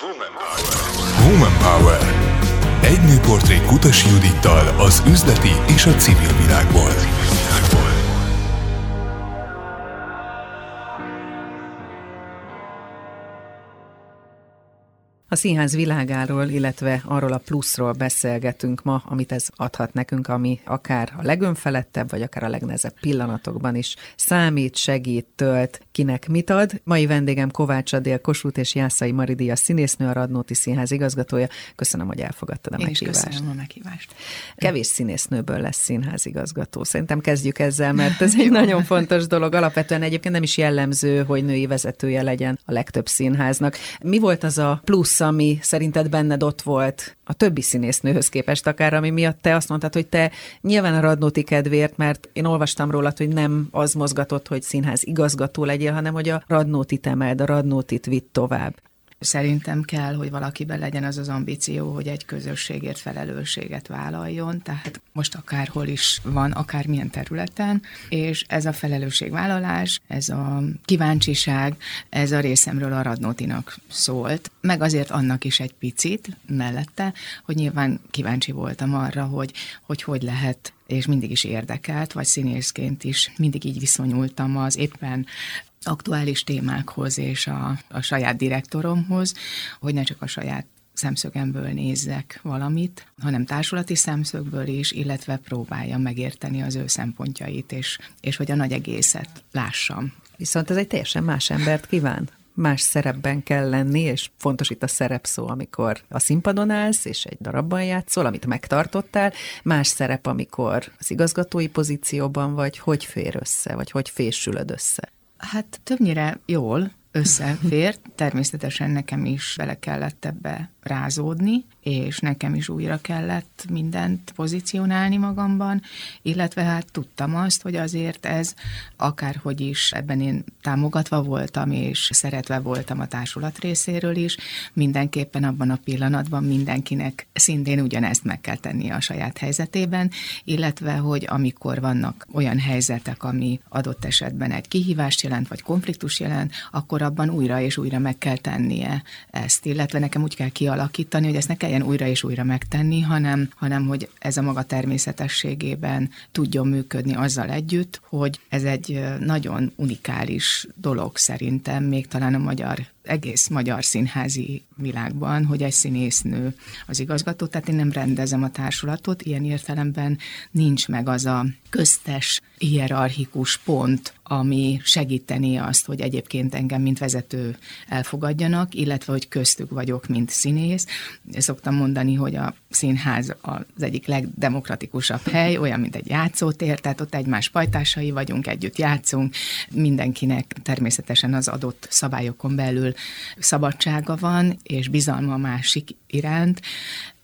Woman Power. Woman Power. Egy nőportré Kutas Judittal az üzleti és a civil világból. A színház világáról, illetve arról a pluszról beszélgetünk ma, amit ez adhat nekünk, ami akár a legönfelettebb, vagy akár a legnehezebb pillanatokban is számít, segít, tölt, kinek mit ad. Mai vendégem Kovács Adél, Kossuth és Jászai Maridia színésznő, a Radnóti Színház igazgatója. Köszönöm, hogy elfogadtad a Én meghívást. köszönöm a meghívást. Kevés színésznőből lesz színházigazgató. Szerintem kezdjük ezzel, mert ez egy nagyon fontos dolog. Alapvetően egyébként nem is jellemző, hogy női vezetője legyen a legtöbb színháznak. Mi volt az a plusz, ami szerinted benned ott volt a többi színésznőhöz képest, akár ami miatt te azt mondtad, hogy te nyilván a Radnóti kedvéért, mert én olvastam róla, hogy nem az mozgatott, hogy színház igazgató legyél, hanem hogy a Radnótit emeld, a Radnótit vitt tovább. Szerintem kell, hogy valakiben legyen az az ambíció, hogy egy közösségért felelősséget vállaljon, tehát most akárhol is van, akármilyen területen, és ez a felelősségvállalás, ez a kíváncsiság, ez a részemről a Radnótinak szólt, meg azért annak is egy picit mellette, hogy nyilván kíváncsi voltam arra, hogy hogy, hogy lehet és mindig is érdekelt, vagy színészként is mindig így viszonyultam az éppen aktuális témákhoz és a, a saját direktoromhoz, hogy ne csak a saját szemszögemből nézzek valamit, hanem társulati szemszögből is, illetve próbáljam megérteni az ő szempontjait, és, és hogy a nagy egészet lássam. Viszont ez egy teljesen más embert kíván más szerepben kell lenni, és fontos itt a szerep szó, amikor a színpadon állsz, és egy darabban játszol, amit megtartottál, más szerep, amikor az igazgatói pozícióban vagy, hogy fér össze, vagy hogy fésülöd össze. Hát többnyire jól összefér, természetesen nekem is bele kellett ebbe rázódni, és nekem is újra kellett mindent pozícionálni magamban, illetve hát tudtam azt, hogy azért ez akárhogy is ebben én támogatva voltam, és szeretve voltam a társulat részéről is, mindenképpen abban a pillanatban mindenkinek szintén ugyanezt meg kell tennie a saját helyzetében, illetve hogy amikor vannak olyan helyzetek, ami adott esetben egy kihívást jelent, vagy konfliktus jelent, akkor abban újra és újra meg kell tennie ezt, illetve nekem úgy kell kialakítani, hogy ezt ne kelljen újra és újra megtenni, hanem, hanem hogy ez a maga természetességében tudjon működni azzal együtt, hogy ez egy nagyon unikális dolog szerintem, még talán a magyar egész magyar színházi világban, hogy egy színésznő az igazgató, tehát én nem rendezem a társulatot, ilyen értelemben nincs meg az a köztes hierarchikus pont, ami segíteni azt, hogy egyébként engem, mint vezető elfogadjanak, illetve, hogy köztük vagyok, mint színész. Szoktam mondani, hogy a színház az egyik legdemokratikusabb hely, olyan, mint egy játszótér, tehát ott egymás pajtásai vagyunk, együtt játszunk, mindenkinek természetesen az adott szabályokon belül szabadsága van, és bizalma a másik iránt.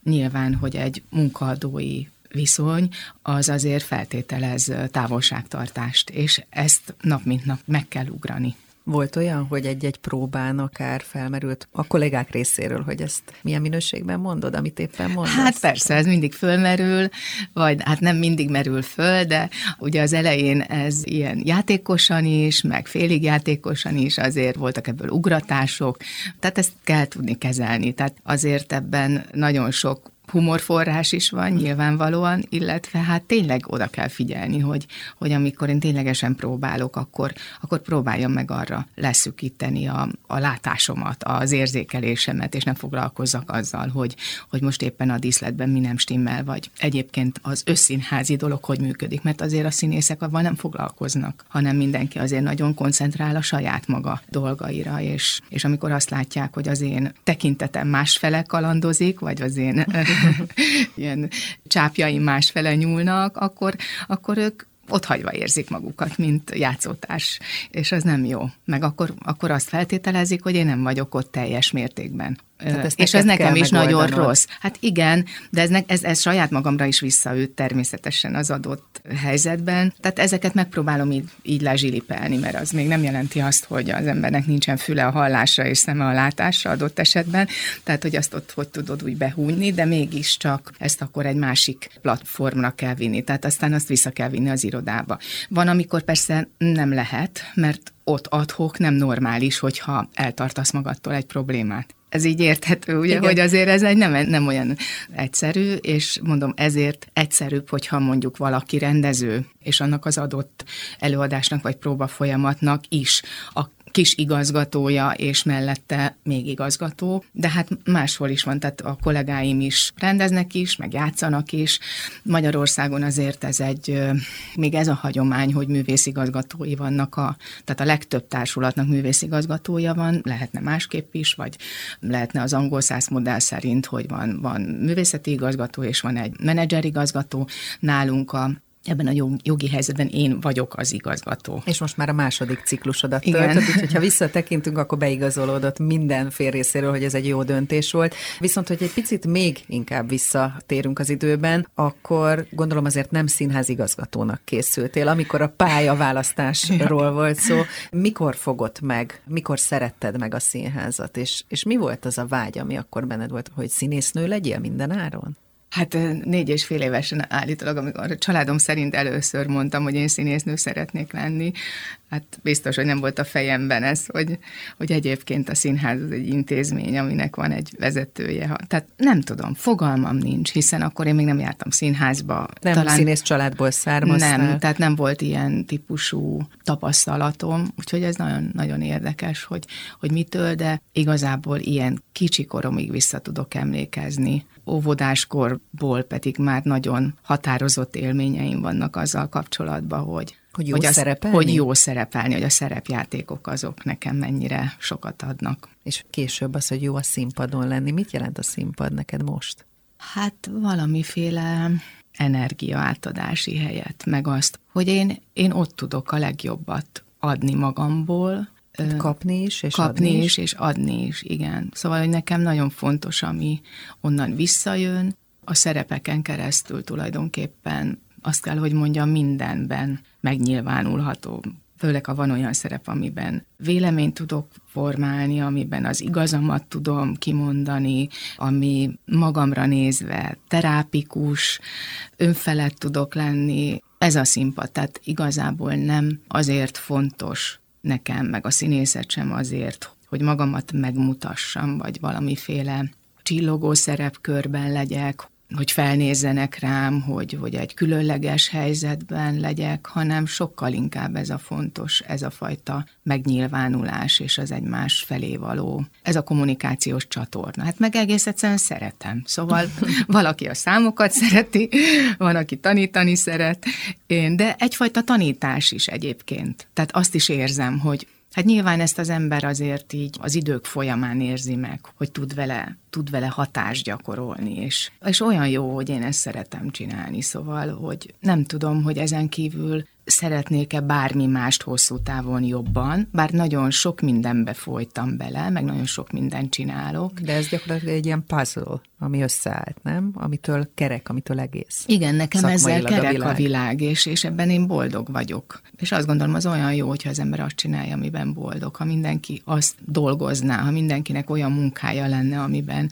Nyilván, hogy egy munkaadói viszony az azért feltételez távolságtartást, és ezt nap mint nap meg kell ugrani. Volt olyan, hogy egy-egy próbán akár felmerült a kollégák részéről, hogy ezt milyen minőségben mondod, amit éppen mondasz? Hát persze, ez mindig fölmerül, vagy hát nem mindig merül föl, de ugye az elején ez ilyen játékosan is, meg félig játékosan is, azért voltak ebből ugratások, tehát ezt kell tudni kezelni. Tehát azért ebben nagyon sok humorforrás is van nyilvánvalóan, illetve hát tényleg oda kell figyelni, hogy, hogy amikor én ténylegesen próbálok, akkor, akkor próbáljam meg arra leszűkíteni a, a látásomat, az érzékelésemet, és nem foglalkozzak azzal, hogy, hogy most éppen a díszletben mi nem stimmel, vagy egyébként az összínházi dolog hogy működik, mert azért a színészek avval nem foglalkoznak, hanem mindenki azért nagyon koncentrál a saját maga dolgaira, és, és amikor azt látják, hogy az én tekintetem másfele kalandozik, vagy az én ilyen csápjaim másfele nyúlnak, akkor, akkor ők ott hagyva érzik magukat, mint játszótárs, és az nem jó. Meg akkor, akkor azt feltételezik, hogy én nem vagyok ott teljes mértékben. És ez nekem is nagyon rossz. Hát igen, de ez, ne, ez, ez saját magamra is visszaüt természetesen az adott helyzetben. Tehát ezeket megpróbálom így, így lezsilipelni, mert az még nem jelenti azt, hogy az embernek nincsen füle a hallásra és szeme a látásra adott esetben. Tehát, hogy azt ott hogy tudod úgy behúnyni, de mégiscsak ezt akkor egy másik platformra kell vinni. Tehát aztán azt vissza kell vinni az irodába. Van, amikor persze nem lehet, mert ott adhok nem normális, hogyha eltartasz magadtól egy problémát ez így érthető, ugye, Igen. hogy azért ez egy nem, nem olyan egyszerű, és mondom, ezért egyszerűbb, hogyha mondjuk valaki rendező, és annak az adott előadásnak vagy próba folyamatnak is a kis igazgatója, és mellette még igazgató, de hát máshol is van, tehát a kollégáim is rendeznek is, meg játszanak is. Magyarországon azért ez egy, még ez a hagyomány, hogy művészigazgatói vannak, a, tehát a legtöbb társulatnak művészigazgatója van, lehetne másképp is, vagy lehetne az angol száz modell szerint, hogy van, van művészeti igazgató, és van egy menedzserigazgató. Nálunk a ebben a jogi helyzetben én vagyok az igazgató. És most már a második ciklusodat töltött, úgyhogy ha visszatekintünk, akkor beigazolódott minden fél részéről, hogy ez egy jó döntés volt. Viszont, hogy egy picit még inkább visszatérünk az időben, akkor gondolom azért nem színház igazgatónak készültél, amikor a pályaválasztásról volt szó. Mikor fogott meg, mikor szeretted meg a színházat, és, és mi volt az a vágy, ami akkor benned volt, hogy színésznő legyél minden áron? Hát négy és fél évesen állítólag, amikor a családom szerint először mondtam, hogy én színésznő szeretnék lenni, hát biztos, hogy nem volt a fejemben ez, hogy, hogy egyébként a színház az egy intézmény, aminek van egy vezetője. Tehát nem tudom, fogalmam nincs, hiszen akkor én még nem jártam színházba. Nem Talán... színész családból származtál. Nem, tehát nem volt ilyen típusú tapasztalatom, úgyhogy ez nagyon, nagyon érdekes, hogy, hogy mitől, de igazából ilyen kicsi koromig vissza tudok emlékezni óvodáskorból pedig már nagyon határozott élményeim vannak azzal kapcsolatban, hogy hogy jó hogy az, szerepelni? Hogy jó szerepelni, hogy a szerepjátékok azok nekem mennyire sokat adnak. És később az, hogy jó a színpadon lenni. Mit jelent a színpad neked most? Hát valamiféle energia átadási helyet, meg azt, hogy én, én ott tudok a legjobbat adni magamból, Kapni is, és kapni adni is. is, és adni is, igen. Szóval, hogy nekem nagyon fontos, ami onnan visszajön, a szerepeken keresztül tulajdonképpen azt kell, hogy mondjam, mindenben megnyilvánulható. Főleg, ha van olyan szerep, amiben véleményt tudok formálni, amiben az igazamat tudom kimondani, ami magamra nézve terápikus, önfelett tudok lenni. Ez a színpad, tehát igazából nem azért fontos nekem, meg a színészet sem azért, hogy magamat megmutassam, vagy valamiféle csillogó szerepkörben legyek, hogy felnézzenek rám, hogy, hogy egy különleges helyzetben legyek, hanem sokkal inkább ez a fontos, ez a fajta megnyilvánulás és az egymás felé való, ez a kommunikációs csatorna. Hát meg egész egyszerűen szeretem. Szóval valaki a számokat szereti, van, aki tanítani szeret, én, de egyfajta tanítás is egyébként. Tehát azt is érzem, hogy Hát nyilván ezt az ember azért így az idők folyamán érzi meg, hogy tud vele, tud vele hatást gyakorolni, és, és olyan jó, hogy én ezt szeretem csinálni, szóval, hogy nem tudom, hogy ezen kívül szeretnék-e bármi mást hosszú távon jobban, bár nagyon sok mindenbe folytam bele, meg nagyon sok mindent csinálok. De ez gyakorlatilag egy ilyen puzzle, ami összeállt, nem? Amitől kerek, amitől egész. Igen, nekem ezzel kerek a világ, a világ és, és ebben én boldog vagyok. És azt gondolom, az olyan jó, hogyha az ember azt csinálja, amiben boldog. Ha mindenki azt dolgozná, ha mindenkinek olyan munkája lenne, amiben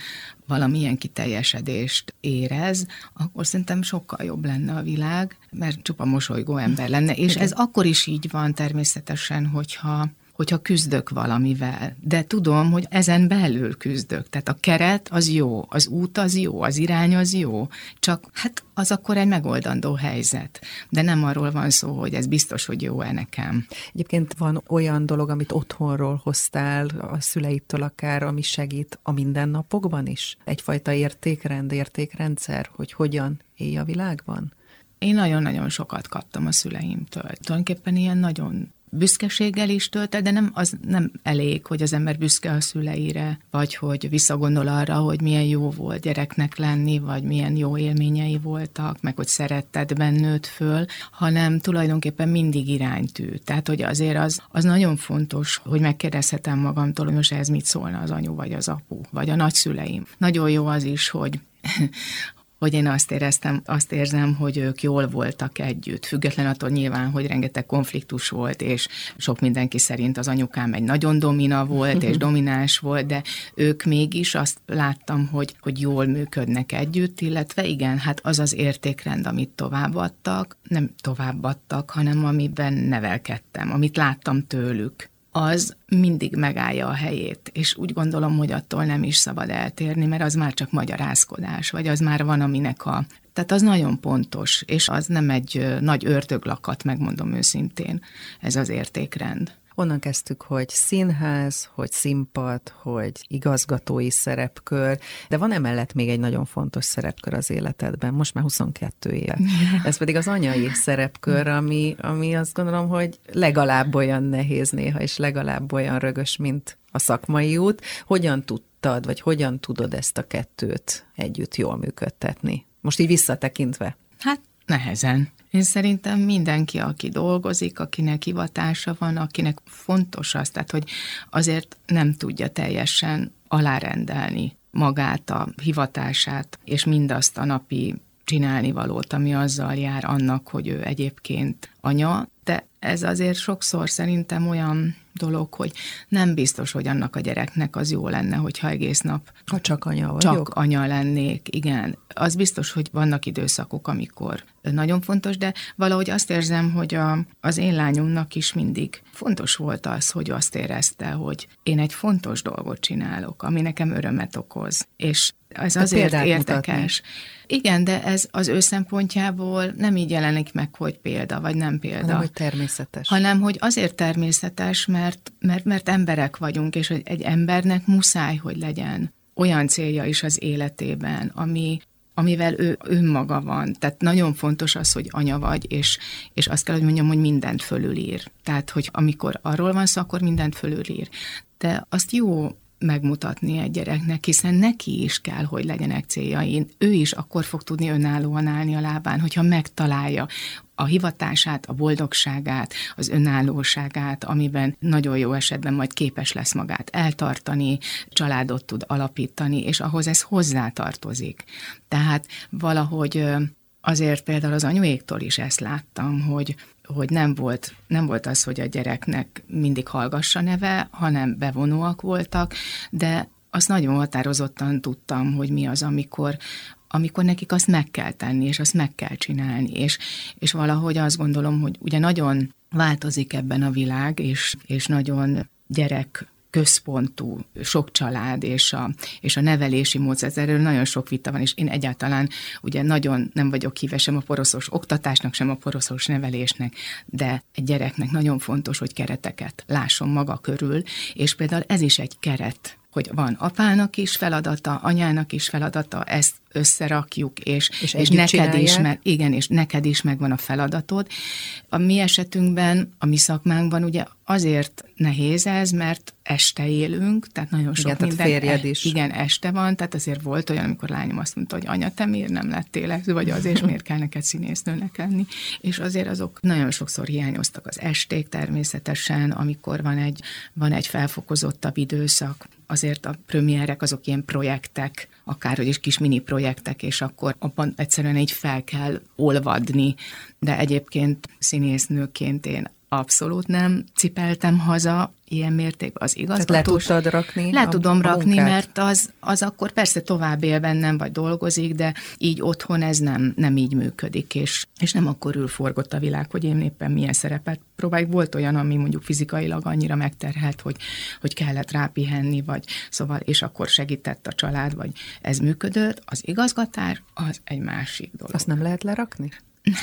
valamilyen kiteljesedést érez, akkor szerintem sokkal jobb lenne a világ, mert csupa mosolygó ember lenne. És ez akkor is így van természetesen, hogyha hogyha küzdök valamivel, de tudom, hogy ezen belül küzdök. Tehát a keret az jó, az út az jó, az irány az jó, csak hát az akkor egy megoldandó helyzet. De nem arról van szó, hogy ez biztos, hogy jó-e nekem. Egyébként van olyan dolog, amit otthonról hoztál, a szüleitől akár, ami segít a mindennapokban is? Egyfajta értékrend, értékrendszer, hogy hogyan élj a világban? Én nagyon-nagyon sokat kaptam a szüleimtől. Tulajdonképpen ilyen nagyon büszkeséggel is tölt de nem, az nem elég, hogy az ember büszke a szüleire, vagy hogy visszagondol arra, hogy milyen jó volt gyereknek lenni, vagy milyen jó élményei voltak, meg hogy szeretted bennőt föl, hanem tulajdonképpen mindig iránytű. Tehát, hogy azért az, az nagyon fontos, hogy megkérdezhetem magamtól, hogy most ez mit szólna az anyu, vagy az apu, vagy a nagyszüleim. Nagyon jó az is, hogy hogy én azt éreztem, azt érzem, hogy ők jól voltak együtt, független attól nyilván, hogy rengeteg konfliktus volt, és sok mindenki szerint az anyukám egy nagyon domina volt, és domináns volt, de ők mégis azt láttam, hogy, hogy jól működnek együtt, illetve igen, hát az az értékrend, amit továbbadtak, nem továbbadtak, hanem amiben nevelkedtem, amit láttam tőlük az mindig megállja a helyét, és úgy gondolom, hogy attól nem is szabad eltérni, mert az már csak magyarázkodás, vagy az már van, aminek a... Tehát az nagyon pontos, és az nem egy nagy ördöglakat, megmondom őszintén, ez az értékrend. Onnan kezdtük, hogy színház, hogy színpad, hogy igazgatói szerepkör, de van emellett még egy nagyon fontos szerepkör az életedben, most már 22 éve. Ez pedig az anyai szerepkör, ami, ami azt gondolom, hogy legalább olyan nehéz néha, és legalább olyan rögös, mint a szakmai út. Hogyan tudtad, vagy hogyan tudod ezt a kettőt együtt jól működtetni? Most így visszatekintve. Hát nehezen. Én szerintem mindenki, aki dolgozik, akinek hivatása van, akinek fontos az, tehát hogy azért nem tudja teljesen alárendelni magát, a hivatását, és mindazt a napi csinálnivalót, ami azzal jár annak, hogy ő egyébként anya, de ez azért sokszor szerintem olyan dolog, hogy nem biztos, hogy annak a gyereknek az jó lenne, hogyha egész nap ha csak anya vagyok. Csak anya lennék, igen. Az biztos, hogy vannak időszakok, amikor nagyon fontos, de valahogy azt érzem, hogy a, az én lányomnak is mindig fontos volt az, hogy azt érezte, hogy én egy fontos dolgot csinálok, ami nekem örömet okoz. És ez azért érdekes. Mutatni. Igen, de ez az ő szempontjából nem így jelenik meg, hogy példa, vagy nem példa. Hanem, hogy természetes. Hanem, hogy azért természetes, mert, mert, mert emberek vagyunk, és egy embernek muszáj, hogy legyen olyan célja is az életében, ami, amivel ő önmaga van. Tehát nagyon fontos az, hogy anya vagy, és, és azt kell, hogy mondjam, hogy mindent fölülír. Tehát, hogy amikor arról van szó, akkor mindent fölülír. De azt jó megmutatni egy gyereknek, hiszen neki is kell, hogy legyenek céljai. Ő is akkor fog tudni önállóan állni a lábán, hogyha megtalálja a hivatását, a boldogságát, az önállóságát, amiben nagyon jó esetben majd képes lesz magát eltartani, családot tud alapítani, és ahhoz ez hozzátartozik. Tehát valahogy azért például az anyuéktól is ezt láttam, hogy hogy nem volt, nem volt az, hogy a gyereknek mindig hallgassa neve, hanem bevonóak voltak, de azt nagyon határozottan tudtam, hogy mi az, amikor, amikor nekik azt meg kell tenni, és azt meg kell csinálni, és, és valahogy azt gondolom, hogy ugye nagyon változik ebben a világ, és, és nagyon gyerek központú, sok család és a, és a nevelési módszer, erről nagyon sok vita van, és én egyáltalán ugye nagyon nem vagyok híve sem a poroszos oktatásnak, sem a poroszos nevelésnek, de egy gyereknek nagyon fontos, hogy kereteket lásson maga körül, és például ez is egy keret, hogy van apának is feladata, anyának is feladata, ezt összerakjuk, és, és, és neked is meg, igen, és neked is megvan a feladatod. A mi esetünkben, a mi szakmánkban ugye azért nehéz ez, mert este élünk, tehát nagyon sok igen, minden. Férjed e- is. Igen, este van, tehát azért volt olyan, amikor lányom azt mondta, hogy anya, te miért nem lettél ez, vagy azért miért kell neked színésznőnek lenni, és azért azok nagyon sokszor hiányoztak az esték természetesen, amikor van egy, van egy felfokozottabb időszak, azért a premierek azok ilyen projektek, akárhogy is kis mini projektek, és akkor abban egyszerűen így fel kell olvadni, de egyébként színésznőként én abszolút nem cipeltem haza ilyen mértékben az igazgatós. le tudtad rakni? Le a, tudom a rakni, munkát. mert az, az akkor persze tovább él bennem, vagy dolgozik, de így otthon ez nem, nem így működik, és, és nem akkor ül forgott a világ, hogy én éppen milyen szerepet próbáljuk. Volt olyan, ami mondjuk fizikailag annyira megterhelt, hogy, hogy kellett rápihenni, vagy szóval, és akkor segített a család, vagy ez működött. Az igazgatás az egy másik dolog. Azt nem lehet lerakni?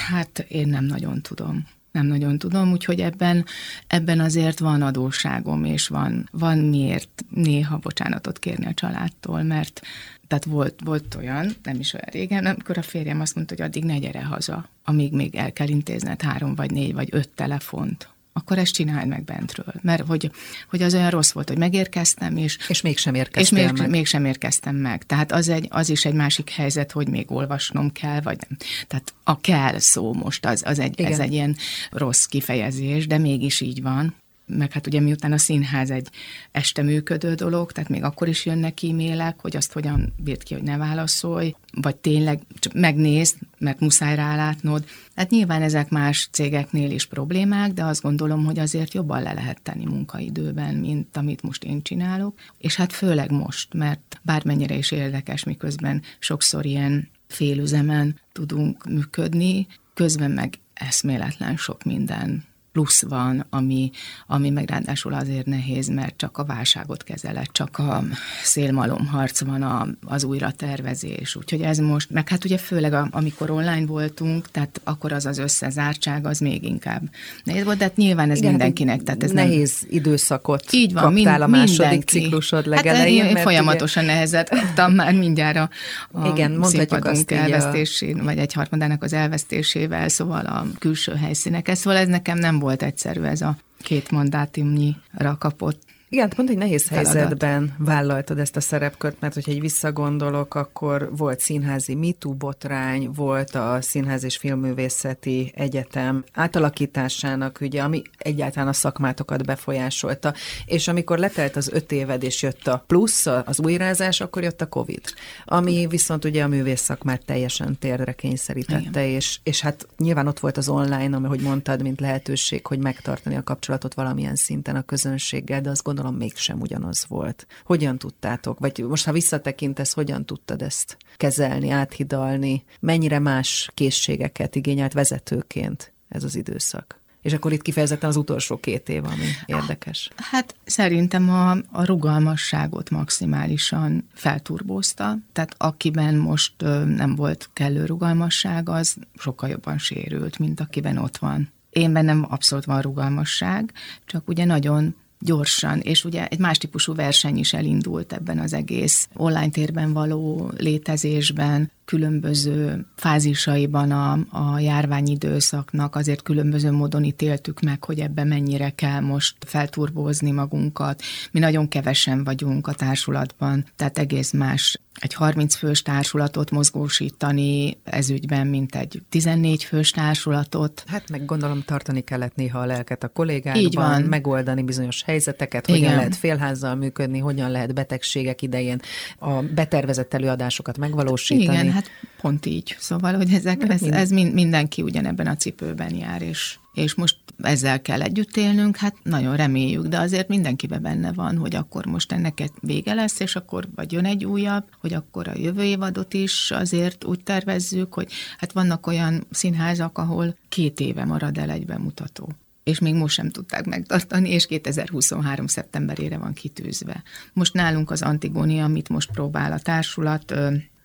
Hát én nem nagyon tudom nem nagyon tudom, úgyhogy ebben, ebben azért van adóságom, és van, van miért néha bocsánatot kérni a családtól, mert tehát volt, volt olyan, nem is olyan régen, amikor a férjem azt mondta, hogy addig ne gyere haza, amíg még el kell intézned három, vagy négy, vagy öt telefont akkor ezt csináld meg bentről. Mert hogy, hogy az olyan rossz volt, hogy megérkeztem, és... És mégsem érkeztem és még, meg. mégsem érkeztem meg. Tehát az, egy, az is egy másik helyzet, hogy még olvasnom kell, vagy nem. Tehát a kell szó most, az, az egy, ez egy ilyen rossz kifejezés, de mégis így van meg hát ugye miután a színház egy este működő dolog, tehát még akkor is jönnek e-mailek, hogy azt hogyan bírt ki, hogy ne válaszolj, vagy tényleg csak megnézd, mert muszáj rálátnod. Hát nyilván ezek más cégeknél is problémák, de azt gondolom, hogy azért jobban le lehet tenni munkaidőben, mint amit most én csinálok. És hát főleg most, mert bármennyire is érdekes, miközben sokszor ilyen félüzemen tudunk működni, közben meg eszméletlen sok minden plusz van, ami, ami meg ráadásul azért nehéz, mert csak a válságot kezeled, csak a szélmalomharc van, a, az újra tervezés. Úgyhogy ez most, meg hát ugye főleg a, amikor online voltunk, tehát akkor az az összezártság, az még inkább nehéz volt, de hát nyilván ez Igen, hát mindenkinek. Tehát ez nehéz nem... időszakot Így van, kaptál mind, a második mindenki. ciklusod hát legelején. Hát én folyamatosan ugye... nehezet kaptam már mindjárt a, a Igen, mondhatjuk azt elvesztésén, a... vagy egy harmadának az elvesztésével, szóval a külső helyszínek. Szóval ez nekem nem volt egyszerű ez a két mandátumnyira kapott igen, pont egy nehéz feladat. helyzetben vállaltad ezt a szerepkört, mert hogyha egy visszagondolok, akkor volt színházi MeToo botrány, volt a Színház és Filmművészeti Egyetem átalakításának ügye, ami egyáltalán a szakmátokat befolyásolta, és amikor letelt az öt éved, és jött a plusz, az újrázás, akkor jött a Covid, ami viszont ugye a művész szakmát teljesen térdre kényszerítette, és, és hát nyilván ott volt az online, ahogy mondtad, mint lehetőség, hogy megtartani a kapcsolatot valamilyen szinten a közönséggel, de azt gondolom, gondolom mégsem ugyanaz volt. Hogyan tudtátok, vagy most ha visszatekintesz, hogyan tudtad ezt kezelni, áthidalni, mennyire más készségeket igényelt vezetőként ez az időszak? És akkor itt kifejezetten az utolsó két év, ami érdekes. Hát szerintem a, a rugalmasságot maximálisan felturbózta, tehát akiben most nem volt kellő rugalmasság, az sokkal jobban sérült, mint akiben ott van. Én bennem abszolút van rugalmasság, csak ugye nagyon gyorsan, és ugye egy más típusú verseny is elindult ebben az egész online térben való létezésben, különböző fázisaiban a, a járványidőszaknak azért különböző módon ítéltük meg, hogy ebben mennyire kell most felturbózni magunkat. Mi nagyon kevesen vagyunk a társulatban, tehát egész más egy 30 fős társulatot mozgósítani ez ügyben, mint egy 14 fős társulatot. Hát meg gondolom tartani kellett néha a lelket a kollégákban, Így van. megoldani bizonyos helyzeteket, hogyan Igen. lehet félházzal működni, hogyan lehet betegségek idején a betervezett előadásokat megvalósítani. Igen, hát pont így. Szóval, hogy ezek, ez, ez mindenki ugyanebben a cipőben jár, és, és most ezzel kell együtt élnünk, hát nagyon reméljük, de azért mindenkiben benne van, hogy akkor most ennek vége lesz, és akkor vagy jön egy újabb, hogy akkor a jövő évadot is azért úgy tervezzük, hogy hát vannak olyan színházak, ahol két éve marad el egy bemutató és még most sem tudták megtartani, és 2023. szeptemberére van kitűzve. Most nálunk az Antigónia, amit most próbál a társulat,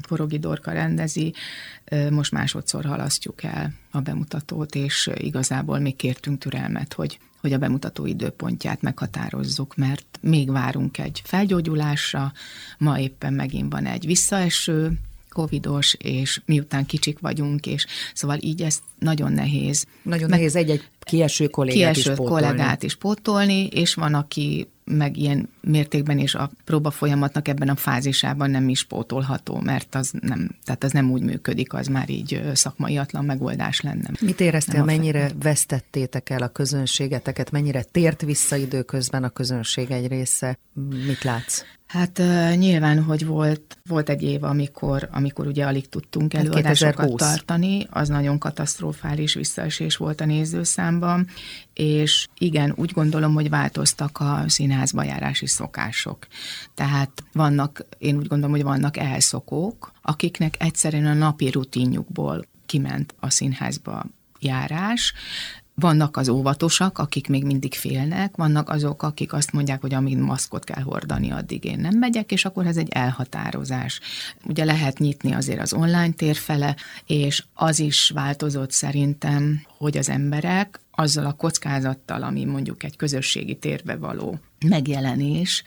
Forogi Dorka rendezi, most másodszor halasztjuk el a bemutatót, és igazából még kértünk türelmet, hogy, hogy a bemutató időpontját meghatározzuk, mert még várunk egy felgyógyulásra, ma éppen megint van egy visszaeső, covidos, és miután kicsik vagyunk, és szóval így ez nagyon nehéz. Nagyon nehéz egy-egy kieső kollégát kieső is pótolni. kollégát is pótolni, és van, aki meg ilyen mértékben és a próba folyamatnak ebben a fázisában nem is pótolható, mert az nem, tehát az nem úgy működik, az már így szakmaiatlan megoldás lenne. Mit éreztél, nem mennyire vesztettétek el a közönségeteket, mennyire tért vissza időközben a közönség egy része? Mit látsz? Hát uh, nyilván, hogy volt, volt egy év, amikor, amikor ugye alig tudtunk hát előadásokat 2020. tartani, az nagyon katasztrofális visszaesés volt a nézőszámban, és igen, úgy gondolom, hogy változtak a színházba járási szokások. Tehát vannak, én úgy gondolom, hogy vannak elszokók, akiknek egyszerűen a napi rutinjukból kiment a színházba járás, vannak az óvatosak, akik még mindig félnek, vannak azok, akik azt mondják, hogy amíg maszkot kell hordani, addig én nem megyek, és akkor ez egy elhatározás. Ugye lehet nyitni azért az online tér fele, és az is változott szerintem, hogy az emberek azzal a kockázattal, ami mondjuk egy közösségi térbe való megjelenés,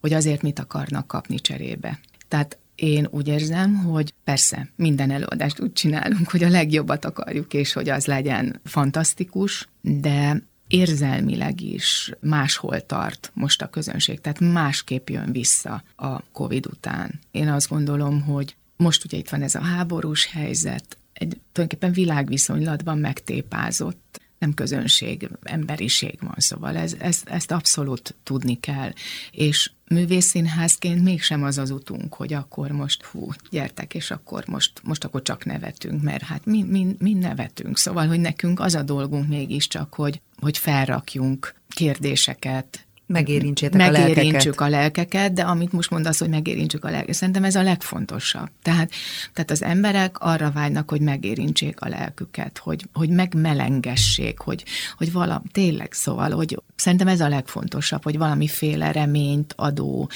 hogy azért mit akarnak kapni cserébe. Tehát én úgy érzem, hogy persze minden előadást úgy csinálunk, hogy a legjobbat akarjuk, és hogy az legyen fantasztikus, de érzelmileg is máshol tart most a közönség, tehát másképp jön vissza a COVID után. Én azt gondolom, hogy most ugye itt van ez a háborús helyzet, egy tulajdonképpen világviszonylatban megtépázott nem közönség, emberiség van, szóval ez, ez, ezt abszolút tudni kell. És művészínházként mégsem az az utunk, hogy akkor most hú, gyertek, és akkor most, most akkor csak nevetünk, mert hát mi, mi, mi nevetünk. Szóval, hogy nekünk az a dolgunk mégiscsak, hogy, hogy felrakjunk kérdéseket, megérintsétek megérintsük a, a lelkeket, de amit most mondasz, hogy megérintsük a lelkeket, szerintem ez a legfontosabb. Tehát, tehát az emberek arra vágynak, hogy megérintsék a lelküket, hogy, hogy megmelengessék, hogy, hogy valami, tényleg szóval, hogy szerintem ez a legfontosabb, hogy valamiféle reményt adó,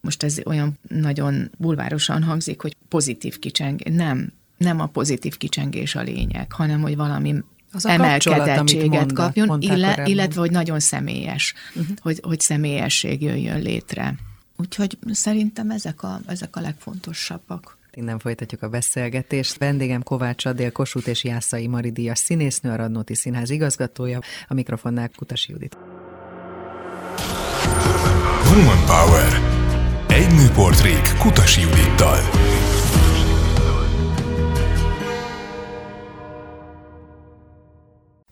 most ez olyan nagyon bulvárosan hangzik, hogy pozitív kicseng. Nem, nem a pozitív kicsengés a lényeg, hanem hogy valami az a emelkedettséget kapjon, ille, illetve hogy nagyon személyes, uh-huh. hogy, hogy személyesség jöjjön létre. Úgyhogy szerintem ezek a, ezek a legfontosabbak. Innen folytatjuk a beszélgetést. Vendégem Kovács Adél, Kossuth és Jászai Maridias színésznő, a Radnóti Színház igazgatója, a mikrofonnál Kutasi Judit. Woman Power. Egy nőportrék Kutasi Judittal.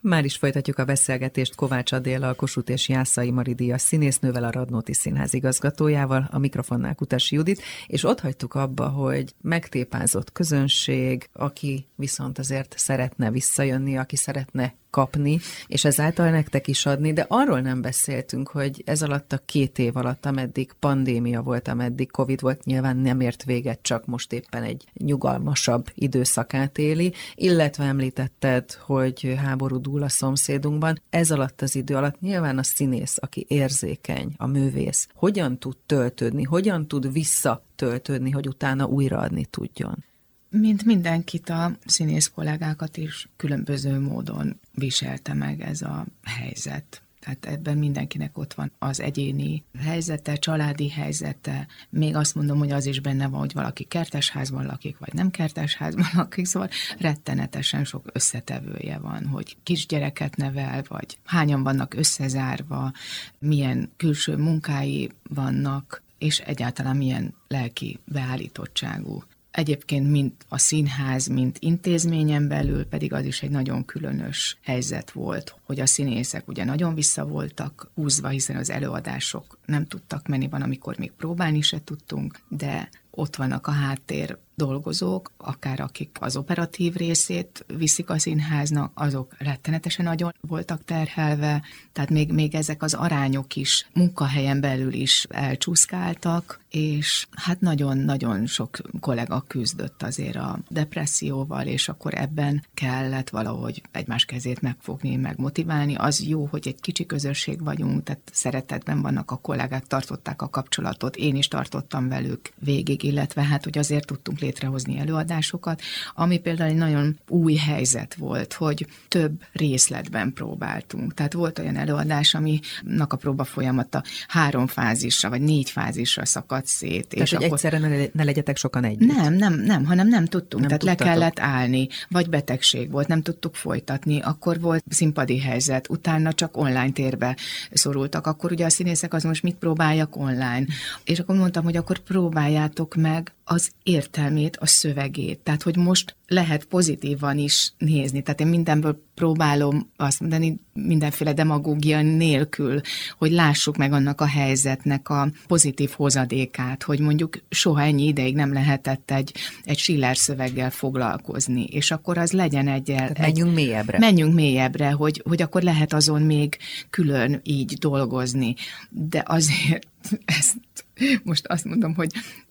Már is folytatjuk a beszélgetést Kovács Adél, a Kossuth és Jászai Maridia színésznővel, a Radnóti Színház igazgatójával, a mikrofonnál Kutasi Judit, és ott hagytuk abba, hogy megtépázott közönség, aki viszont azért szeretne visszajönni, aki szeretne kapni, és ezáltal nektek is adni, de arról nem beszéltünk, hogy ez alatt a két év alatt, ameddig pandémia volt, ameddig Covid volt, nyilván nem ért véget, csak most éppen egy nyugalmasabb időszakát éli, illetve említetted, hogy háború dúl a szomszédunkban. Ez alatt az idő alatt nyilván a színész, aki érzékeny, a művész, hogyan tud töltődni, hogyan tud visszatöltődni, hogy utána újraadni tudjon mint mindenkit, a színész kollégákat is különböző módon viselte meg ez a helyzet. Tehát ebben mindenkinek ott van az egyéni helyzete, családi helyzete. Még azt mondom, hogy az is benne van, hogy valaki kertesházban lakik, vagy nem kertesházban lakik, szóval rettenetesen sok összetevője van, hogy kisgyereket nevel, vagy hányan vannak összezárva, milyen külső munkái vannak, és egyáltalán milyen lelki beállítottságú Egyébként mint a színház, mint intézményen belül pedig az is egy nagyon különös helyzet volt, hogy a színészek ugye nagyon vissza voltak húzva, hiszen az előadások nem tudtak menni, van, amikor még próbálni se tudtunk, de ott vannak a háttér dolgozók, akár akik az operatív részét viszik a színháznak, azok rettenetesen nagyon voltak terhelve, tehát még, még ezek az arányok is munkahelyen belül is elcsúszkáltak, és hát nagyon-nagyon sok kollega küzdött azért a depresszióval, és akkor ebben kellett valahogy egymás kezét megfogni, meg motiválni. Az jó, hogy egy kicsi közösség vagyunk, tehát szeretetben vannak a kollégák, tartották a kapcsolatot, én is tartottam velük végig, illetve hát, hogy azért tudtunk létrehozni előadásokat, ami például egy nagyon új helyzet volt, hogy több részletben próbáltunk. Tehát volt olyan előadás, aminek a próba folyamata három fázisra, vagy négy fázisra szakadt szét. Tehát, és hogy akkor... egyszerre ne, ne legyetek sokan együtt. Nem, nem, nem, hanem nem tudtunk. Nem Tehát tudtatok. le kellett állni, vagy betegség volt, nem tudtuk folytatni, akkor volt színpadi helyzet, utána csak online térbe szorultak. Akkor ugye a színészek az most mit próbáljak online. És akkor mondtam, hogy akkor próbáljátok meg az értelmét, a szövegét. Tehát, hogy most lehet pozitívan is nézni. Tehát én mindenből próbálom azt mondani, mindenféle demagógia nélkül, hogy lássuk meg annak a helyzetnek a pozitív hozadékát, hogy mondjuk soha ennyi ideig nem lehetett egy, egy Schiller szöveggel foglalkozni, és akkor az legyen egy... Tehát menjünk mélyebbre. Menjünk mélyebbre, hogy, hogy akkor lehet azon még külön így dolgozni. De azért ezt most azt mondom, hogy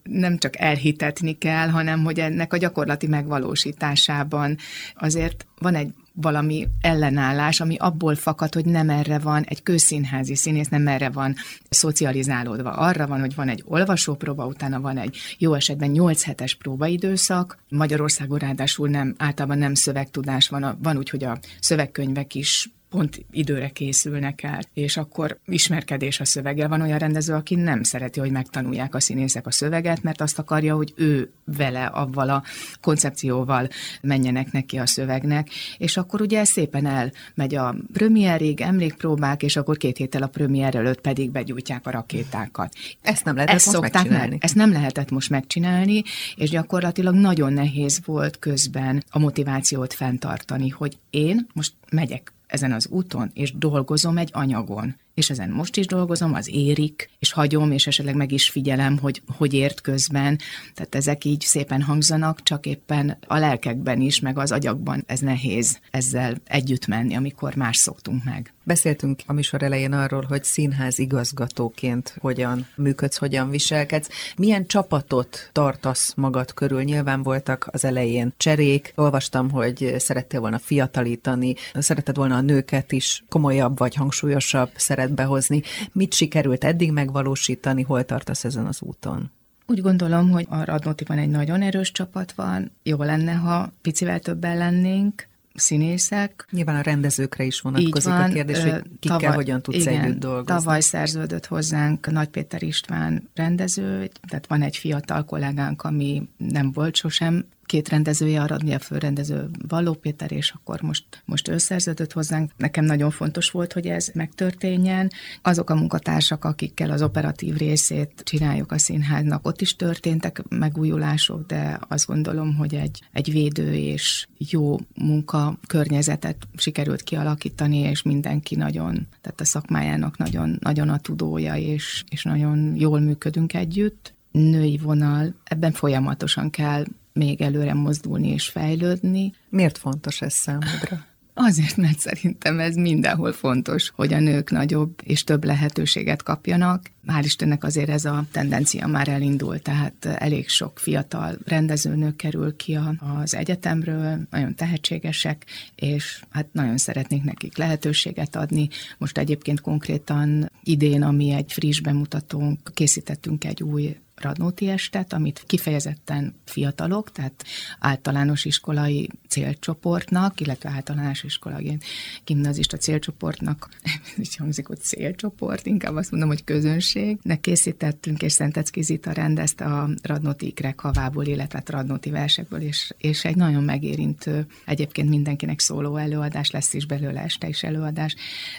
nem csak elhitetni kell, hanem hogy ennek a gyakorlati megvalósításában azért van egy valami ellenállás, ami abból fakad, hogy nem erre van egy közszínházi színész, nem erre van szocializálódva. Arra van, hogy van egy olvasópróba, utána van egy jó esetben 8 hetes próbaidőszak. Magyarországon ráadásul nem, általában nem szövegtudás van, van úgy, hogy a szövegkönyvek is pont időre készülnek el, és akkor ismerkedés a szöveggel. Van olyan rendező, aki nem szereti, hogy megtanulják a színészek a szöveget, mert azt akarja, hogy ő vele, avval a koncepcióval menjenek neki a szövegnek, és akkor ugye szépen elmegy a premierig, emlékpróbák, és akkor két héttel a premier előtt pedig begyújtják a rakétákat. Ezt nem lehetett Ezt most megcsinálni. Meg. Ezt nem lehetett most megcsinálni, és gyakorlatilag nagyon nehéz volt közben a motivációt fenntartani, hogy én most megyek ezen az úton, és dolgozom egy anyagon. És ezen most is dolgozom, az érik, és hagyom, és esetleg meg is figyelem, hogy hogy ért közben. Tehát ezek így szépen hangzanak, csak éppen a lelkekben is, meg az agyakban ez nehéz ezzel együtt menni, amikor más szoktunk meg. Beszéltünk a műsor elején arról, hogy színház igazgatóként hogyan működsz, hogyan viselkedsz. Milyen csapatot tartasz magad körül? Nyilván voltak az elején cserék. Olvastam, hogy szerettél volna fiatalítani, szeretted volna a nőket is komolyabb vagy hangsúlyosabb szerepbe hozni. Mit sikerült eddig megvalósítani, hol tartasz ezen az úton? Úgy gondolom, hogy a Radnótiban egy nagyon erős csapat van. Jó lenne, ha picivel többen lennénk színészek. Nyilván a rendezőkre is vonatkozik van, a kérdés, hogy kikkel tavaly, hogyan tudsz igen, együtt dolgozni. Tavaly szerződött hozzánk Nagy Péter István rendező, tehát van egy fiatal kollégánk, ami nem volt sosem két rendezője a főrendező Valló Péter, és akkor most, most ő szerződött hozzánk. Nekem nagyon fontos volt, hogy ez megtörténjen. Azok a munkatársak, akikkel az operatív részét csináljuk a színháznak, ott is történtek megújulások, de azt gondolom, hogy egy, egy védő és jó munka környezetet sikerült kialakítani, és mindenki nagyon, tehát a szakmájának nagyon, nagyon a tudója, és, és nagyon jól működünk együtt női vonal, ebben folyamatosan kell még előre mozdulni és fejlődni. Miért fontos ez számodra? Azért, mert szerintem ez mindenhol fontos, hogy a nők nagyobb és több lehetőséget kapjanak. Hál' Istennek azért ez a tendencia már elindult, tehát elég sok fiatal rendezőnő kerül ki az egyetemről, nagyon tehetségesek, és hát nagyon szeretnék nekik lehetőséget adni. Most egyébként konkrétan idén, ami egy friss bemutatónk, készítettünk egy új Radnóti estet, amit kifejezetten fiatalok, tehát általános iskolai célcsoportnak, illetve általános iskolai gimnazista célcsoportnak, így hangzik, hogy célcsoport, inkább azt mondom, hogy közönségnek készítettünk, és Szentecki Zita rendezte a Radnóti ikrek havából, illetve a Radnóti versekből, és, és egy nagyon megérintő, egyébként mindenkinek szóló előadás, lesz is belőle este is előadás,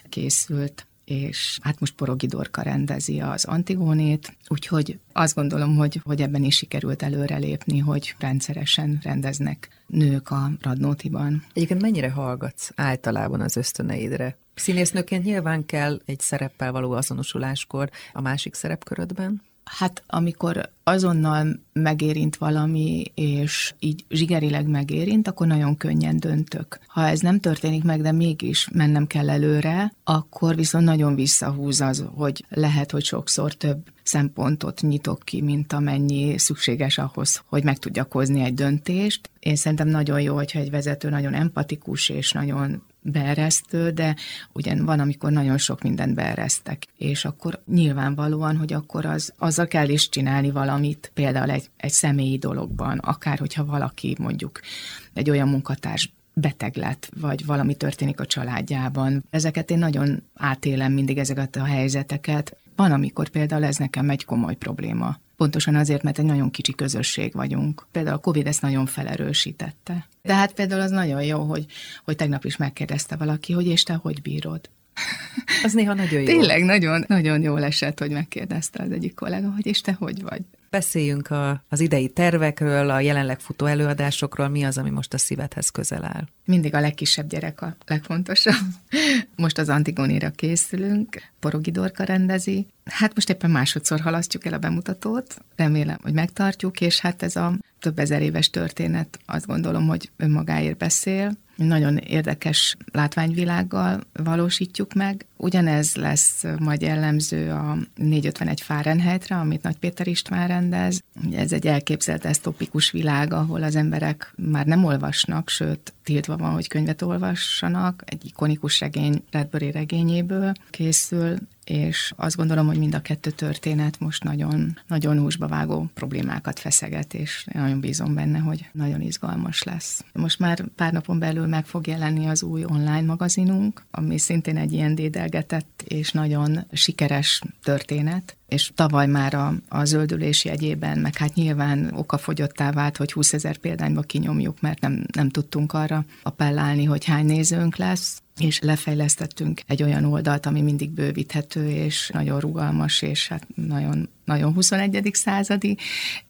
készült és hát most Porogi Dorka rendezi az Antigónét, úgyhogy azt gondolom, hogy, hogy ebben is sikerült előrelépni, hogy rendszeresen rendeznek nők a Radnótiban. Egyébként mennyire hallgatsz általában az ösztöneidre? Színésznőként nyilván kell egy szereppel való azonosuláskor a másik szerepkörödben? Hát amikor azonnal megérint valami, és így zsigerileg megérint, akkor nagyon könnyen döntök. Ha ez nem történik meg, de mégis mennem kell előre, akkor viszont nagyon visszahúz az, hogy lehet, hogy sokszor több szempontot nyitok ki, mint amennyi szükséges ahhoz, hogy meg tudjak hozni egy döntést. Én szerintem nagyon jó, hogyha egy vezető nagyon empatikus és nagyon beeresztő, de ugyan van, amikor nagyon sok mindent beeresztek, és akkor nyilvánvalóan, hogy akkor az, azzal kell is csinálni valamit, például egy, egy személyi dologban, akár hogyha valaki mondjuk egy olyan munkatárs beteg lett, vagy valami történik a családjában. Ezeket én nagyon átélem mindig ezeket a helyzeteket. Van, amikor például ez nekem egy komoly probléma. Pontosan azért, mert egy nagyon kicsi közösség vagyunk. Például a Covid ezt nagyon felerősítette. De hát például az nagyon jó, hogy, hogy tegnap is megkérdezte valaki, hogy és te hogy bírod? Az néha nagyon jó. Tényleg nagyon, nagyon jól esett, hogy megkérdezte az egyik kollega, hogy és te hogy vagy? Beszéljünk a, az idei tervekről, a jelenleg futó előadásokról. Mi az, ami most a szívedhez közel áll? Mindig a legkisebb gyerek a legfontosabb. Most az Antigonira készülünk, Porogi Dorka rendezi. Hát most éppen másodszor halasztjuk el a bemutatót, remélem, hogy megtartjuk, és hát ez a több ezer éves történet azt gondolom, hogy önmagáért beszél. Nagyon érdekes látványvilággal valósítjuk meg. Ugyanez lesz majd jellemző a 451 Fahrenheitre, amit Nagy Péter István rendez. Ez egy elképzelt esztopikus világ, ahol az emberek már nem olvasnak, sőt, tiltva van, hogy könyvet olvassanak. Egy ikonikus regény Redbury regényéből készül, és azt gondolom, hogy mind a kettő történet most nagyon, nagyon húsba vágó problémákat feszeget, és nagyon bízom benne, hogy nagyon izgalmas lesz. Most már pár napon belül meg fog jelenni az új online magazinunk, ami szintén egy ilyen dédelgetett és nagyon sikeres történet, és tavaly már a, a zöldülés jegyében, meg hát nyilván okafogyottá vált, hogy 20 ezer példányba kinyomjuk, mert nem, nem tudtunk arra appellálni, hogy hány nézőnk lesz, és lefejlesztettünk egy olyan oldalt, ami mindig bővíthető, és nagyon rugalmas, és hát nagyon, nagyon 21. századi,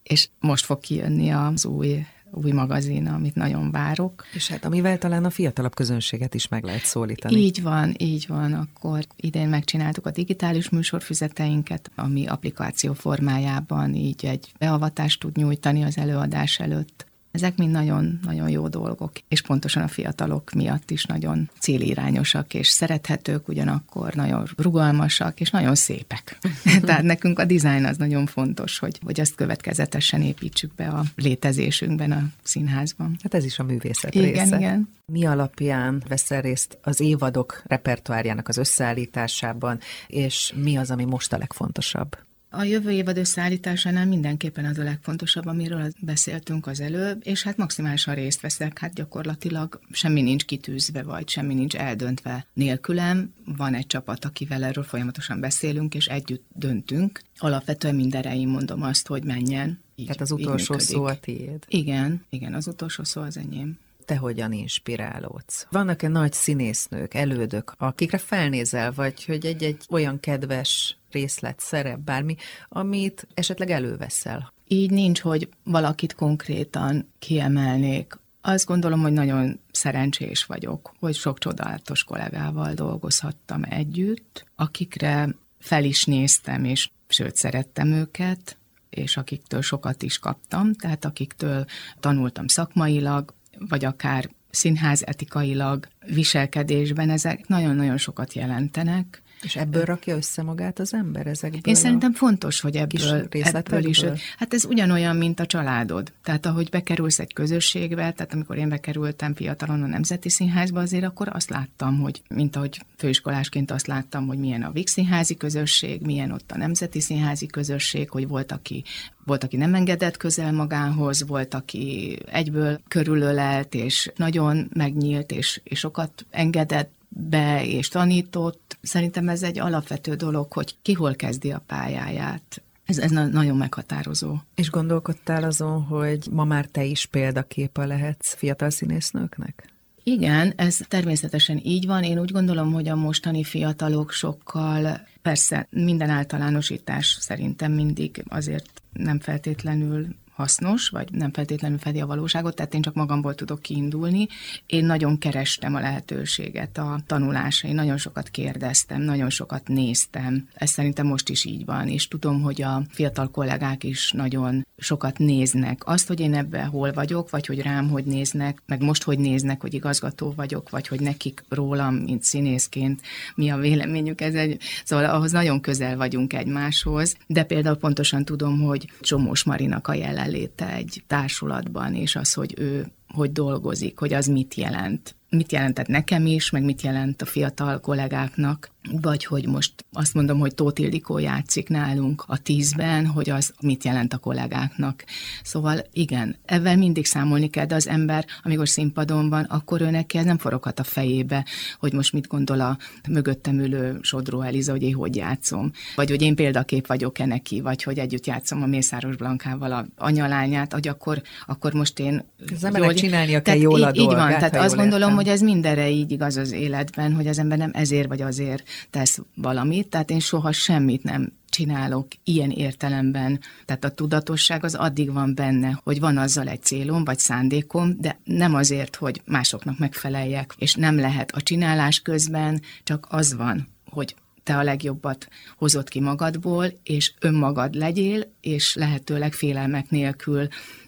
és most fog kijönni az új új magazin, amit nagyon várok. És hát amivel talán a fiatalabb közönséget is meg lehet szólítani. Így van, így van. Akkor idén megcsináltuk a digitális műsorfüzeteinket, ami applikáció formájában így egy beavatást tud nyújtani az előadás előtt. Ezek mind nagyon-nagyon jó dolgok, és pontosan a fiatalok miatt is nagyon célirányosak és szerethetők, ugyanakkor nagyon rugalmasak és nagyon szépek. Tehát nekünk a dizájn az nagyon fontos, hogy, hogy azt következetesen építsük be a létezésünkben a színházban. Hát ez is a művészet igen, része. Igen, Mi alapján veszel részt az évadok repertoárjának az összeállításában, és mi az, ami most a legfontosabb? A jövő évad összeállításánál mindenképpen az a legfontosabb, amiről beszéltünk az előbb, és hát maximálisan részt veszek, hát gyakorlatilag semmi nincs kitűzve, vagy semmi nincs eldöntve nélkülem. Van egy csapat, akivel erről folyamatosan beszélünk, és együtt döntünk. Alapvetően mindenre én mondom azt, hogy menjen. Így, Tehát az utolsó szó a tiéd. Igen, igen, az utolsó szó az enyém te hogyan inspirálódsz? Vannak-e nagy színésznők, elődök, akikre felnézel, vagy hogy egy-egy olyan kedves részlet, szerep, bármi, amit esetleg előveszel? Így nincs, hogy valakit konkrétan kiemelnék. Azt gondolom, hogy nagyon szerencsés vagyok, hogy sok csodálatos kollégával dolgozhattam együtt, akikre fel is néztem, és sőt, szerettem őket, és akiktől sokat is kaptam, tehát akiktől tanultam szakmailag, vagy akár színház etikailag, viselkedésben, ezek nagyon-nagyon sokat jelentenek. És ebből rakja össze magát az ember ezekből? Én szerintem fontos, hogy ebből, ebből is. Hát ez ugyanolyan, mint a családod. Tehát ahogy bekerülsz egy közösségbe, tehát amikor én bekerültem fiatalon a Nemzeti Színházba, azért akkor azt láttam, hogy mint ahogy főiskolásként azt láttam, hogy milyen a Vix Színházi közösség, milyen ott a Nemzeti Színházi közösség, hogy volt, aki volt, aki nem engedett közel magához, volt, aki egyből körülölelt, és nagyon megnyílt, és, és sokat engedett be és tanított. Szerintem ez egy alapvető dolog, hogy ki hol kezdi a pályáját. Ez, ez nagyon meghatározó. És gondolkodtál azon, hogy ma már te is példaképa lehetsz fiatal színésznőknek? Igen, ez természetesen így van. Én úgy gondolom, hogy a mostani fiatalok sokkal, persze minden általánosítás szerintem mindig azért nem feltétlenül hasznos, vagy nem feltétlenül fedi a valóságot, tehát én csak magamból tudok kiindulni. Én nagyon kerestem a lehetőséget a tanulásra, nagyon sokat kérdeztem, nagyon sokat néztem. Ez szerintem most is így van, és tudom, hogy a fiatal kollégák is nagyon sokat néznek. Azt, hogy én ebben hol vagyok, vagy hogy rám hogy néznek, meg most hogy néznek, hogy igazgató vagyok, vagy hogy nekik rólam, mint színészként mi a véleményük, ez egy, szóval ahhoz nagyon közel vagyunk egymáshoz, de például pontosan tudom, hogy Csomós Marinak a jelen jelenléte egy társulatban, és az, hogy ő hogy dolgozik, hogy az mit jelent. Mit jelentett nekem is, meg mit jelent a fiatal kollégáknak, vagy hogy most azt mondom, hogy Tóth Ildikó játszik nálunk a tízben, hogy az mit jelent a kollégáknak. Szóval igen, ebben mindig számolni kell, de az ember, amikor színpadon van, akkor ő neki ez nem foroghat a fejébe, hogy most mit gondol a mögöttem ülő Sodró Eliza, hogy én hogy játszom, vagy hogy én példakép vagyok-e neki, vagy hogy együtt játszom a Mészáros Blankával a anyalányát, hogy akkor, akkor most én... Az emberek csinálnia kell jól a így, így van, tehát azt gondolom, értem. hogy ez mindenre így igaz az életben, hogy az ember nem ezért vagy azért tesz valamit, tehát én soha semmit nem csinálok ilyen értelemben. Tehát a tudatosság az addig van benne, hogy van azzal egy célom vagy szándékom, de nem azért, hogy másoknak megfeleljek, és nem lehet a csinálás közben, csak az van, hogy te a legjobbat hozod ki magadból, és önmagad legyél, és lehetőleg félelmek nélkül,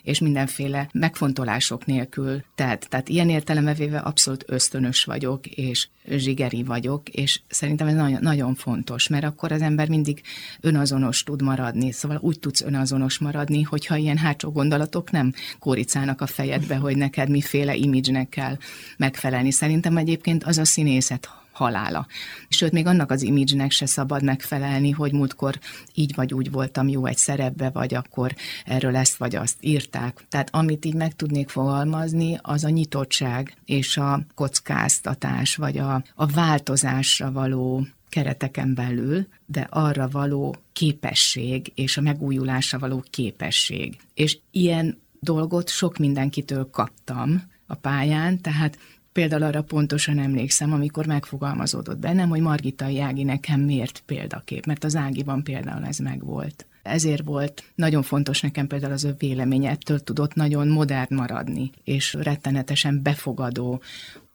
és mindenféle megfontolások nélkül. Tehát, tehát ilyen értelembe véve abszolút ösztönös vagyok, és zsigeri vagyok, és szerintem ez nagyon, nagyon fontos, mert akkor az ember mindig önazonos tud maradni, szóval úgy tudsz önazonos maradni, hogyha ilyen hátsó gondolatok nem kóricálnak a fejedbe, hogy neked miféle imidzsnek kell megfelelni. Szerintem egyébként az a színészet halála. Sőt, még annak az imidzsnek se szabad megfelelni, hogy múltkor így vagy úgy voltam jó egy szerepbe, vagy akkor erről ezt vagy azt írták. Tehát amit így meg tudnék fogalmazni, az a nyitottság és a kockáztatás, vagy a, a változásra való kereteken belül, de arra való képesség és a megújulásra való képesség. És ilyen dolgot sok mindenkitől kaptam a pályán, tehát Például arra pontosan emlékszem, amikor megfogalmazódott bennem, hogy Margita Ági nekem miért példakép, mert az Ágiban például ez megvolt. ezért volt nagyon fontos nekem például az ő véleménye, ettől tudott nagyon modern maradni, és rettenetesen befogadó.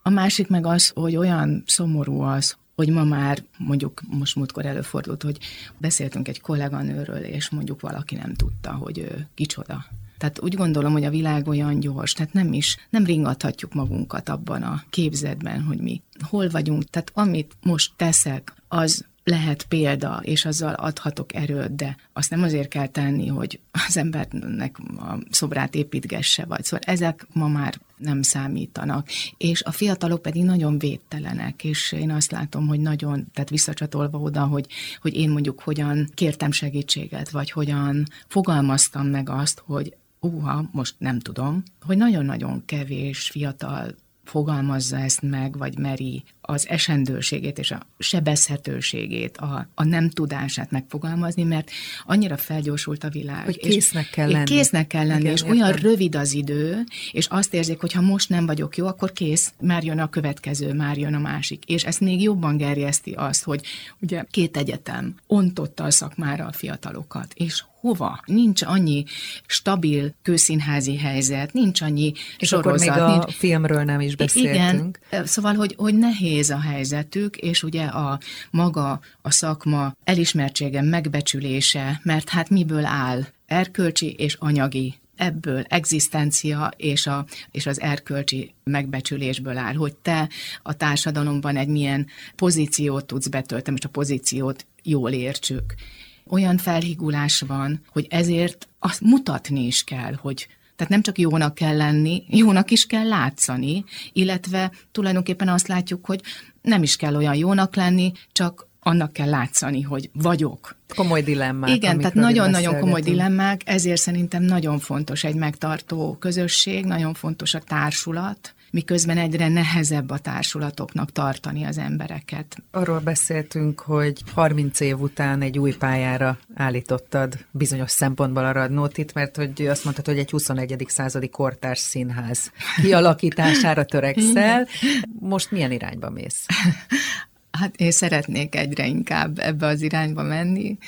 A másik meg az, hogy olyan szomorú az, hogy ma már mondjuk most múltkor előfordult, hogy beszéltünk egy kolléganőről, és mondjuk valaki nem tudta, hogy ő kicsoda. Tehát úgy gondolom, hogy a világ olyan gyors, tehát nem is, nem ringathatjuk magunkat abban a képzetben, hogy mi hol vagyunk. Tehát amit most teszek, az lehet példa, és azzal adhatok erőt, de azt nem azért kell tenni, hogy az embernek a szobrát építgesse, vagy szóval ezek ma már nem számítanak. És a fiatalok pedig nagyon védtelenek, és én azt látom, hogy nagyon, tehát visszacsatolva oda, hogy, hogy én mondjuk hogyan kértem segítséget, vagy hogyan fogalmaztam meg azt, hogy uha, most nem tudom, hogy nagyon-nagyon kevés fiatal fogalmazza ezt meg, vagy meri az esendőségét és a sebezhetőségét, a, a nem tudását megfogalmazni, mert annyira felgyorsult a világ. Hogy késznek kell lenni. Késznek kell lenni, Igen, és értem. olyan rövid az idő, és azt érzik, hogy ha most nem vagyok jó, akkor kész, már jön a következő, már jön a másik. És ezt még jobban gerjeszti azt, hogy ugye két egyetem ontotta a szakmára a fiatalokat, és hova? Nincs annyi stabil kőszínházi helyzet, nincs annyi és sorozat. akkor még nincs... a filmről nem is beszéltünk. Igen, szóval, hogy, hogy nehéz a helyzetük, és ugye a maga, a szakma elismertsége, megbecsülése, mert hát miből áll? Erkölcsi és anyagi ebből egzisztencia és, a, és az erkölcsi megbecsülésből áll, hogy te a társadalomban egy milyen pozíciót tudsz betölteni, és a pozíciót jól értsük olyan felhigulás van, hogy ezért azt mutatni is kell, hogy tehát nem csak jónak kell lenni, jónak is kell látszani, illetve tulajdonképpen azt látjuk, hogy nem is kell olyan jónak lenni, csak annak kell látszani, hogy vagyok. Komoly dilemmák. Igen, tehát nagyon-nagyon komoly dilemmák, ezért szerintem nagyon fontos egy megtartó közösség, nagyon fontos a társulat, miközben egyre nehezebb a társulatoknak tartani az embereket. Arról beszéltünk, hogy 30 év után egy új pályára állítottad bizonyos szempontból a Radnótit, mert hogy azt mondtad, hogy egy 21. századi kortárs színház kialakítására törekszel. Most milyen irányba mész? Hát én szeretnék egyre inkább ebbe az irányba menni.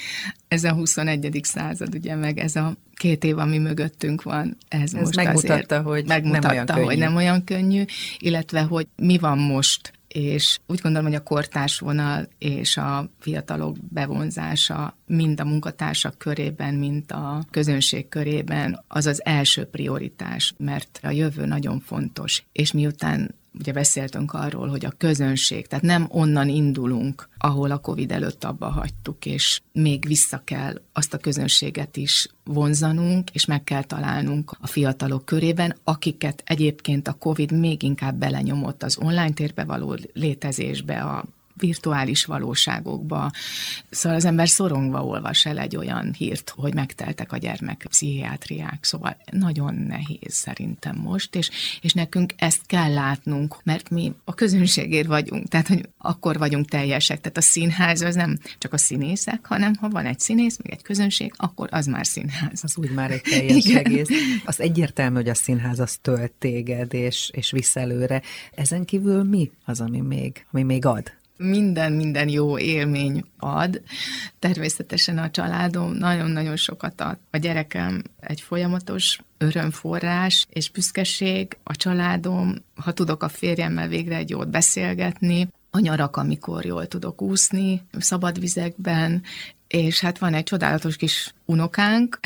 Ez a 21. század, ugye, meg ez a két év, ami mögöttünk van, ez, ez most megmutatta, hogy megmutatta, nem olyan könnyű. hogy nem olyan könnyű, illetve, hogy mi van most, és úgy gondolom, hogy a kortárs vonal és a fiatalok bevonzása mind a munkatársak körében, mint a közönség körében az az első prioritás, mert a jövő nagyon fontos. És miután ugye beszéltünk arról, hogy a közönség, tehát nem onnan indulunk, ahol a Covid előtt abba hagytuk, és még vissza kell azt a közönséget is vonzanunk, és meg kell találnunk a fiatalok körében, akiket egyébként a Covid még inkább belenyomott az online térbe való létezésbe, a virtuális valóságokba. Szóval az ember szorongva olvas el egy olyan hírt, hogy megteltek a gyermek pszichiátriák. Szóval nagyon nehéz szerintem most, és, és nekünk ezt kell látnunk, mert mi a közönségért vagyunk, tehát hogy akkor vagyunk teljesek. Tehát a színház az nem csak a színészek, hanem ha van egy színész, meg egy közönség, akkor az már színház. Az úgy már egy teljes Igen. egész. Az egyértelmű, hogy a színház az tölt téged, és, és visz előre. Ezen kívül mi az, ami még, ami még ad? Minden, minden jó élmény ad. Természetesen a családom nagyon-nagyon sokat ad. A gyerekem egy folyamatos örömforrás és büszkeség, a családom, ha tudok a férjemmel végre egy jót beszélgetni, a nyarak, amikor jól tudok úszni, szabad vizekben, és hát van egy csodálatos kis unokánk,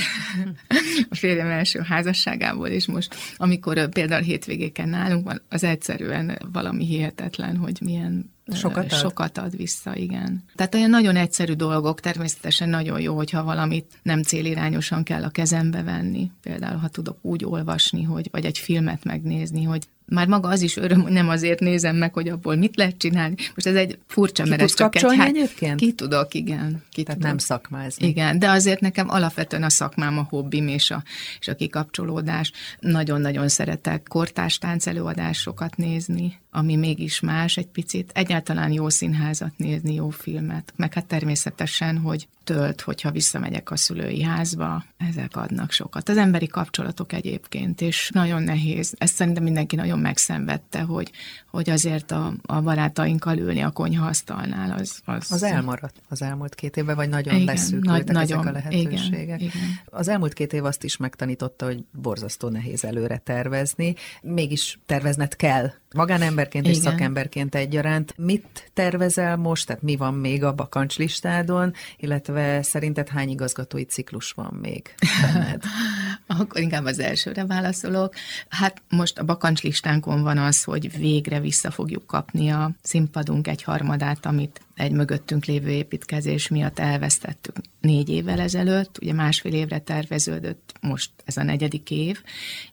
a férjem első házasságából, és most, amikor például hétvégéken nálunk van, az egyszerűen valami hihetetlen, hogy milyen Sokat ad? Sokat ad vissza, igen. Tehát olyan nagyon egyszerű dolgok, természetesen nagyon jó, hogyha valamit nem célirányosan kell a kezembe venni. Például, ha tudok úgy olvasni, hogy, vagy egy filmet megnézni, hogy már maga az is öröm, hogy nem azért nézem meg, hogy abból mit lehet csinálni. Most ez egy furcsa, mert ez csak egy... Hát, egyébként? Ki tudok, igen. Ki Tehát tudok. nem szakmázni. Igen, de azért nekem alapvetően a szakmám, a hobbim és a, és a kikapcsolódás. Nagyon-nagyon szeretek kortárs táncelőadásokat nézni, ami mégis más egy picit. Egyáltalán jó színházat nézni, jó filmet. Meg hát természetesen, hogy tölt, hogyha visszamegyek a szülői házba, ezek adnak sokat. Az emberi kapcsolatok egyébként, és nagyon nehéz. Ezt szerintem mindenki nagyon megszenvedte, hogy, hogy azért a, a barátainkkal ülni a konyhaasztalnál az... Az, az elmaradt az elmúlt két évben, vagy nagyon igen, leszűkültek nagy, nagyon, ezek a lehetőségek. Igen, igen. Az elmúlt két év azt is megtanította, hogy borzasztó nehéz előre tervezni, mégis tervezned kell magánemberként Igen. és szakemberként egyaránt. Mit tervezel most, tehát mi van még a bakancslistádon, illetve szerinted hány igazgatói ciklus van még benned? Akkor inkább az elsőre válaszolok. Hát most a bakancslistánkon van az, hogy végre vissza fogjuk kapni a színpadunk egy harmadát, amit egy mögöttünk lévő építkezés miatt elvesztettük négy évvel ezelőtt, ugye másfél évre terveződött most ez a negyedik év,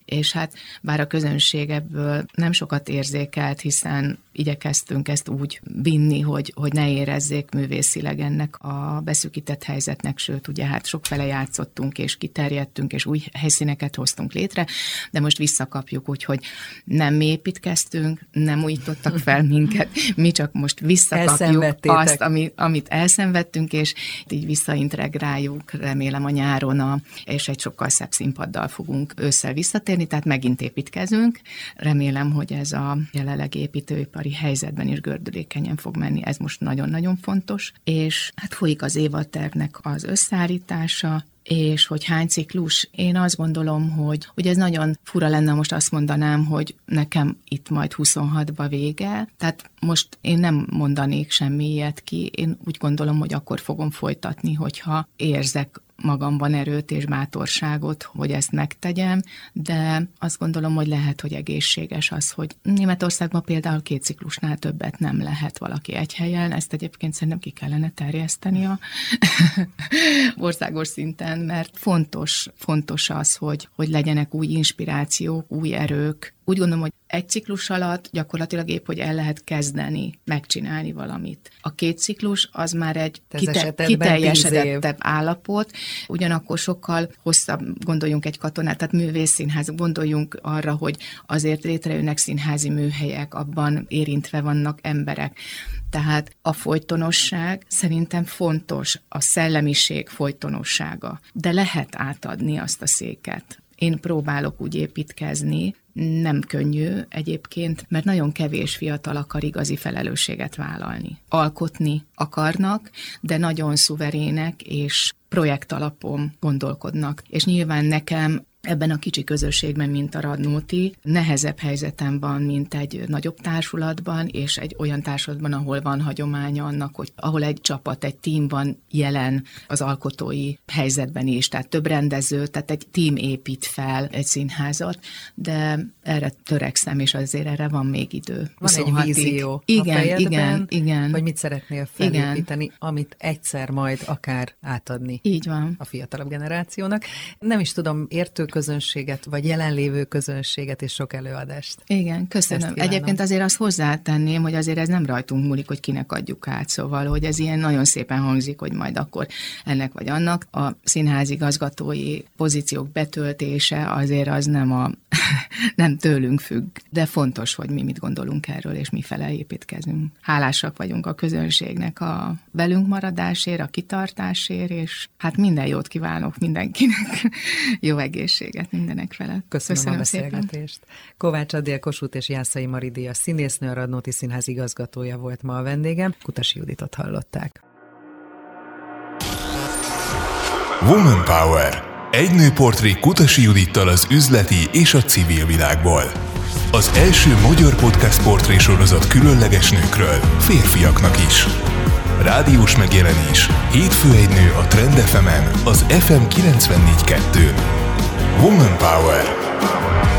és hát bár a közönség ebből nem sokat érzékelt, hiszen igyekeztünk ezt úgy vinni, hogy, hogy ne érezzék művészileg ennek a beszűkített helyzetnek, sőt, ugye hát sokfele játszottunk, és kiterjedtünk, és új helyszíneket hoztunk létre, de most visszakapjuk, úgyhogy nem mi építkeztünk, nem újítottak fel minket, mi csak most visszakapjuk azt, ami, amit elszenvedtünk, és így visszaintegráljuk, remélem a nyáron, a, és egy sokkal szebb színpaddal fogunk ősszel visszatérni, tehát megint építkezünk. Remélem, hogy ez a jelenleg építőipari helyzetben is gördülékenyen fog menni, ez most nagyon-nagyon fontos, és hát folyik az évadtervnek az összeállítása, és hogy hány ciklus, én azt gondolom, hogy, hogy ez nagyon fura lenne, most azt mondanám, hogy nekem itt majd 26-ba vége, tehát most én nem mondanék semmi ilyet ki, én úgy gondolom, hogy akkor fogom folytatni, hogyha érzek magamban erőt és bátorságot, hogy ezt megtegyem, de azt gondolom, hogy lehet, hogy egészséges az, hogy Németországban például két ciklusnál többet nem lehet valaki egy helyen, ezt egyébként szerintem ki kellene terjeszteni a országos szinten, mert fontos, fontos az, hogy, hogy legyenek új inspirációk, új erők, úgy gondolom, hogy egy ciklus alatt gyakorlatilag épp, hogy el lehet kezdeni, megcsinálni valamit. A két ciklus az már egy kite- kiteljesedettebb állapot, ugyanakkor sokkal hosszabb, gondoljunk egy katonát, tehát művészszínház, gondoljunk arra, hogy azért létrejönnek színházi műhelyek, abban érintve vannak emberek. Tehát a folytonosság szerintem fontos, a szellemiség folytonossága, de lehet átadni azt a széket. Én próbálok úgy építkezni, nem könnyű egyébként, mert nagyon kevés fiatal akar igazi felelősséget vállalni. Alkotni akarnak, de nagyon szuverének és projekt alapon gondolkodnak. És nyilván nekem ebben a kicsi közösségben, mint a Radnóti, nehezebb helyzetem van, mint egy nagyobb társulatban, és egy olyan társulatban, ahol van hagyománya annak, hogy ahol egy csapat, egy tím van jelen az alkotói helyzetben is, tehát több rendező, tehát egy tím épít fel egy színházat, de erre törekszem, és azért erre van még idő. Van egy vízió igen, a fejedben, igen, igen. hogy mit szeretnél felépíteni, igen. amit egyszer majd akár átadni Így van. a fiatalabb generációnak. Nem is tudom, értő közönséget, vagy jelenlévő közönséget és sok előadást. Igen, köszönöm. Egyébként azért azt hozzátenném, hogy azért ez nem rajtunk múlik, hogy kinek adjuk át, szóval, hogy ez ilyen nagyon szépen hangzik, hogy majd akkor ennek vagy annak. A színházigazgatói pozíciók betöltése azért az nem, a, nem tőlünk függ, de fontos, hogy mi mit gondolunk erről, és mi fele építkezünk. Hálásak vagyunk a közönségnek a velünk maradásért, a kitartásért, és hát minden jót kívánok mindenkinek. Jó egészség lehetőséget mindenek felett. Köszönöm, Köszönöm a beszélgetést. Szépen. Kovács Adél Kossuth és Jászai Maridia színésznő, a Radnóti Színház igazgatója volt ma a vendégem. Kutasi Juditot hallották. Woman Power. Egy nőportré Kutasi Judittal az üzleti és a civil világból. Az első magyar podcast portré sorozat különleges nőkről, férfiaknak is. Rádiós megjelenés. Hétfő egy nő a Trend FM-en, az FM 94.2-n. Woman Power.